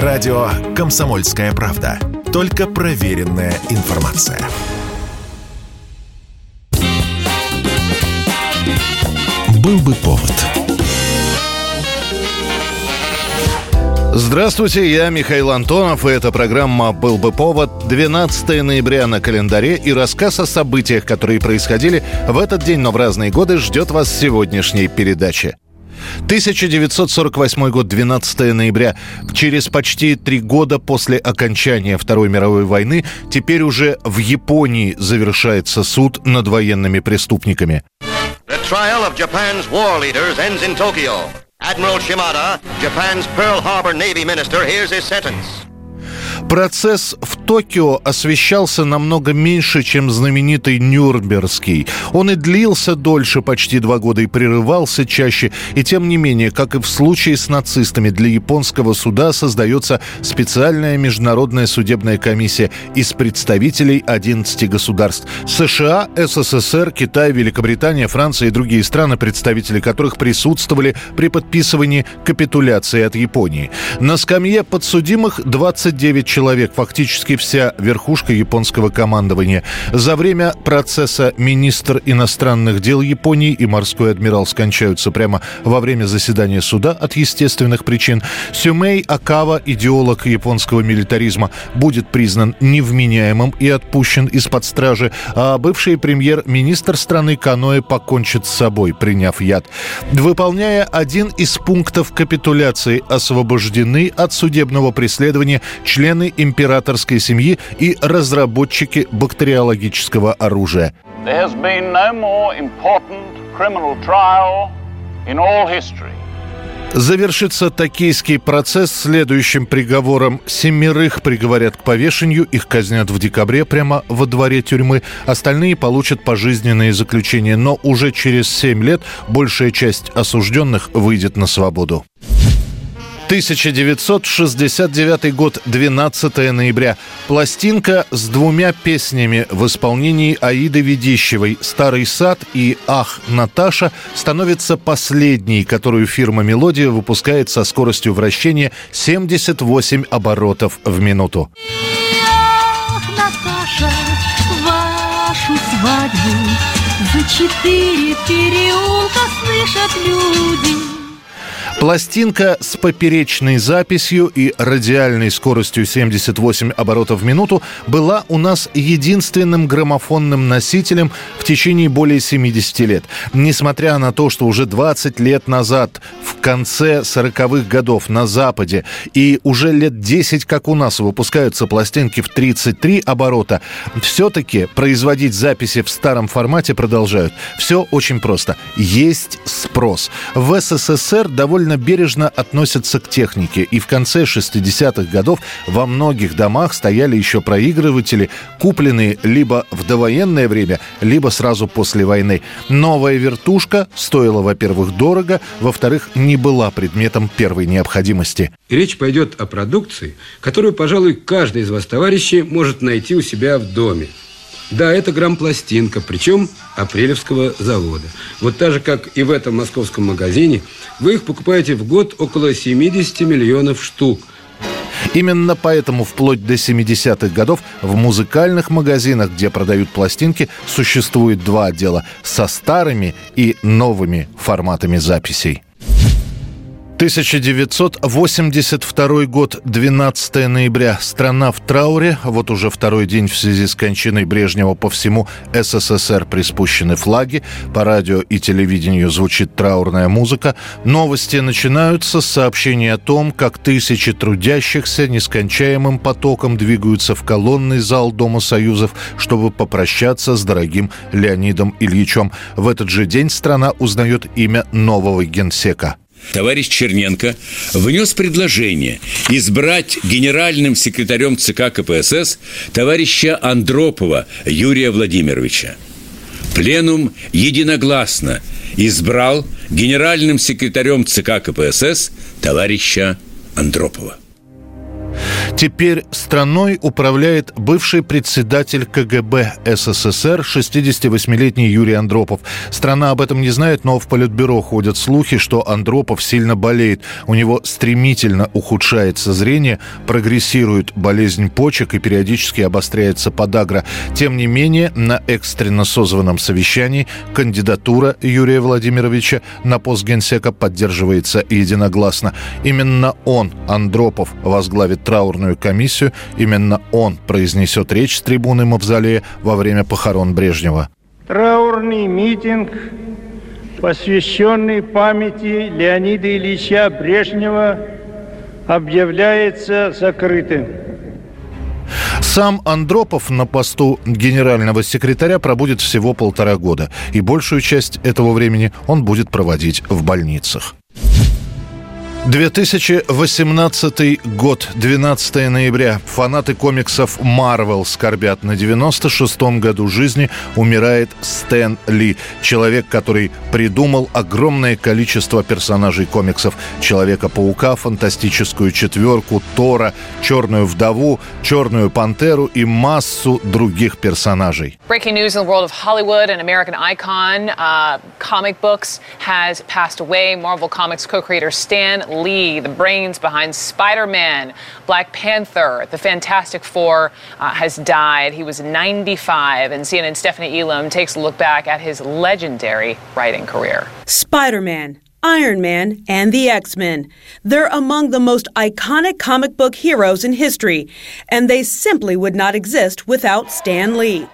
Радио «Комсомольская правда». Только проверенная информация. Был бы повод. Здравствуйте, я Михаил Антонов, и эта программа «Был бы повод» 12 ноября на календаре и рассказ о событиях, которые происходили в этот день, но в разные годы, ждет вас сегодняшней передаче. 1948 год, 12 ноября. Через почти три года после окончания Второй мировой войны теперь уже в Японии завершается суд над военными преступниками. The trial of Japan's war leaders ends in Tokyo. Admiral Shimada, Japan's Pearl Harbor Navy minister, hears his sentence. Процесс в Токио освещался намного меньше, чем знаменитый Нюрнбергский. Он и длился дольше, почти два года, и прерывался чаще. И тем не менее, как и в случае с нацистами, для японского суда создается специальная международная судебная комиссия из представителей 11 государств. США, СССР, Китай, Великобритания, Франция и другие страны, представители которых присутствовали при подписывании капитуляции от Японии. На скамье подсудимых 29 человек, фактически вся верхушка японского командования. За время процесса министр иностранных дел Японии и морской адмирал скончаются прямо во время заседания суда от естественных причин. Сюмей Акава, идеолог японского милитаризма, будет признан невменяемым и отпущен из-под стражи, а бывший премьер-министр страны Каноэ покончит с собой, приняв яд. Выполняя один из пунктов капитуляции, освобождены от судебного преследования члены члены императорской семьи и разработчики бактериологического оружия. Завершится токийский процесс следующим приговором. Семерых приговорят к повешению, их казнят в декабре прямо во дворе тюрьмы. Остальные получат пожизненные заключения, но уже через семь лет большая часть осужденных выйдет на свободу. 1969 год, 12 ноября. Пластинка с двумя песнями в исполнении Аиды Ведищевой «Старый сад» и «Ах, Наташа» становится последней, которую фирма «Мелодия» выпускает со скоростью вращения 78 оборотов в минуту. Ах, Наташа, вашу свадьбу за четыре переулка слышат люди. Пластинка с поперечной записью и радиальной скоростью 78 оборотов в минуту была у нас единственным граммофонным носителем в течение более 70 лет. Несмотря на то, что уже 20 лет назад, в конце 40-х годов на Западе и уже лет 10, как у нас, выпускаются пластинки в 33 оборота, все-таки производить записи в старом формате продолжают. Все очень просто. Есть спрос. В СССР довольно довольно бережно относятся к технике, и в конце 60-х годов во многих домах стояли еще проигрыватели, купленные либо в довоенное время, либо сразу после войны. Новая вертушка стоила, во-первых, дорого, во-вторых, не была предметом первой необходимости. Речь пойдет о продукции, которую, пожалуй, каждый из вас, товарищи, может найти у себя в доме. Да, это грамм-пластинка, причем апрелевского завода. Вот так же, как и в этом московском магазине, вы их покупаете в год около 70 миллионов штук. Именно поэтому вплоть до 70-х годов в музыкальных магазинах, где продают пластинки, существует два отдела – со старыми и новыми форматами записей. 1982 год, 12 ноября. Страна в трауре. Вот уже второй день в связи с кончиной Брежнева по всему СССР приспущены флаги. По радио и телевидению звучит траурная музыка. Новости начинаются с сообщения о том, как тысячи трудящихся нескончаемым потоком двигаются в колонный зал Дома Союзов, чтобы попрощаться с дорогим Леонидом Ильичем. В этот же день страна узнает имя нового генсека товарищ Черненко внес предложение избрать генеральным секретарем ЦК КПСС товарища Андропова Юрия Владимировича. Пленум единогласно избрал генеральным секретарем ЦК КПСС товарища Андропова. Теперь страной управляет бывший председатель КГБ СССР 68-летний Юрий Андропов. Страна об этом не знает, но в Политбюро ходят слухи, что Андропов сильно болеет. У него стремительно ухудшается зрение, прогрессирует болезнь почек и периодически обостряется подагра. Тем не менее, на экстренно созванном совещании кандидатура Юрия Владимировича на пост генсека поддерживается единогласно. Именно он, Андропов, возглавит траурную комиссию. Именно он произнесет речь с трибуны Мавзолея во время похорон Брежнева. Траурный митинг, посвященный памяти Леонида Ильича Брежнева, объявляется закрытым. Сам Андропов на посту генерального секретаря пробудет всего полтора года, и большую часть этого времени он будет проводить в больницах. 2018 год, 12 ноября. Фанаты комиксов Marvel скорбят. На 96-м году жизни умирает Стэн Ли. Человек, который придумал огромное количество персонажей комиксов. Человека-паука, Фантастическую четверку, Тора, Черную вдову, Черную пантеру и массу других персонажей. Breaking news in the world of Hollywood, an American icon, uh, comic books, has passed away. Marvel Comics co-creator Stan Lee, the brains behind Spider Man, Black Panther, the Fantastic Four, uh, has died. He was 95, and CNN's Stephanie Elam takes a look back at his legendary writing career. Spider Man. Iron Man, and the X Men. They're among the most iconic comic book heroes in history, and they simply would not exist without Stan Lee.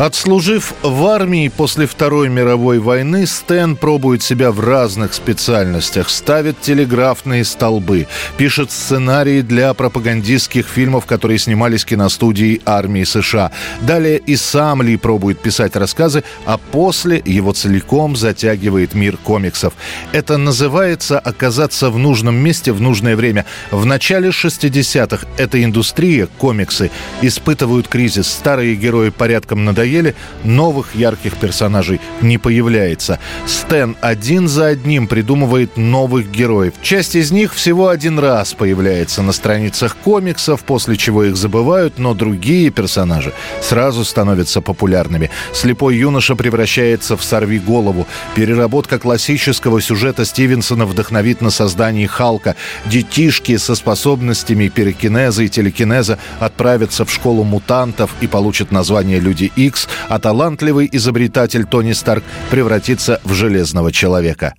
Отслужив в армии после Второй мировой войны, Стэн пробует себя в разных специальностях, ставит телеграфные столбы, пишет сценарии для пропагандистских фильмов, которые снимались киностудией армии США. Далее и сам Ли пробует писать рассказы, а после его целиком затягивает мир комиксов. Это называется оказаться в нужном месте в нужное время. В начале 60-х эта индустрия, комиксы, испытывают кризис. Старые герои порядком надоели, надоели, новых ярких персонажей не появляется. Стэн один за одним придумывает новых героев. Часть из них всего один раз появляется на страницах комиксов, после чего их забывают, но другие персонажи сразу становятся популярными. Слепой юноша превращается в «Сорви голову». Переработка классического сюжета Стивенсона вдохновит на создание Халка. Детишки со способностями перекинеза и телекинеза отправятся в школу мутантов и получат название «Люди Икс», Икс, а талантливый изобретатель Тони Старк превратится в железного человека.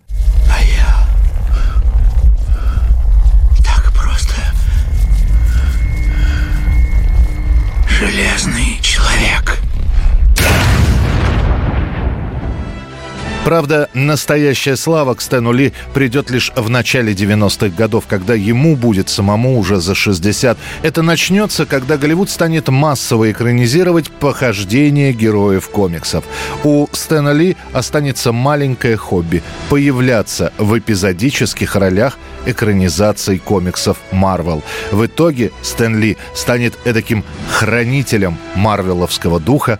Правда, настоящая слава к Стэну Ли придет лишь в начале 90-х годов, когда ему будет самому уже за 60. Это начнется, когда Голливуд станет массово экранизировать похождения героев комиксов. У Стэна Ли останется маленькое хобби – появляться в эпизодических ролях экранизаций комиксов Марвел. В итоге Стэн Ли станет эдаким хранителем марвеловского духа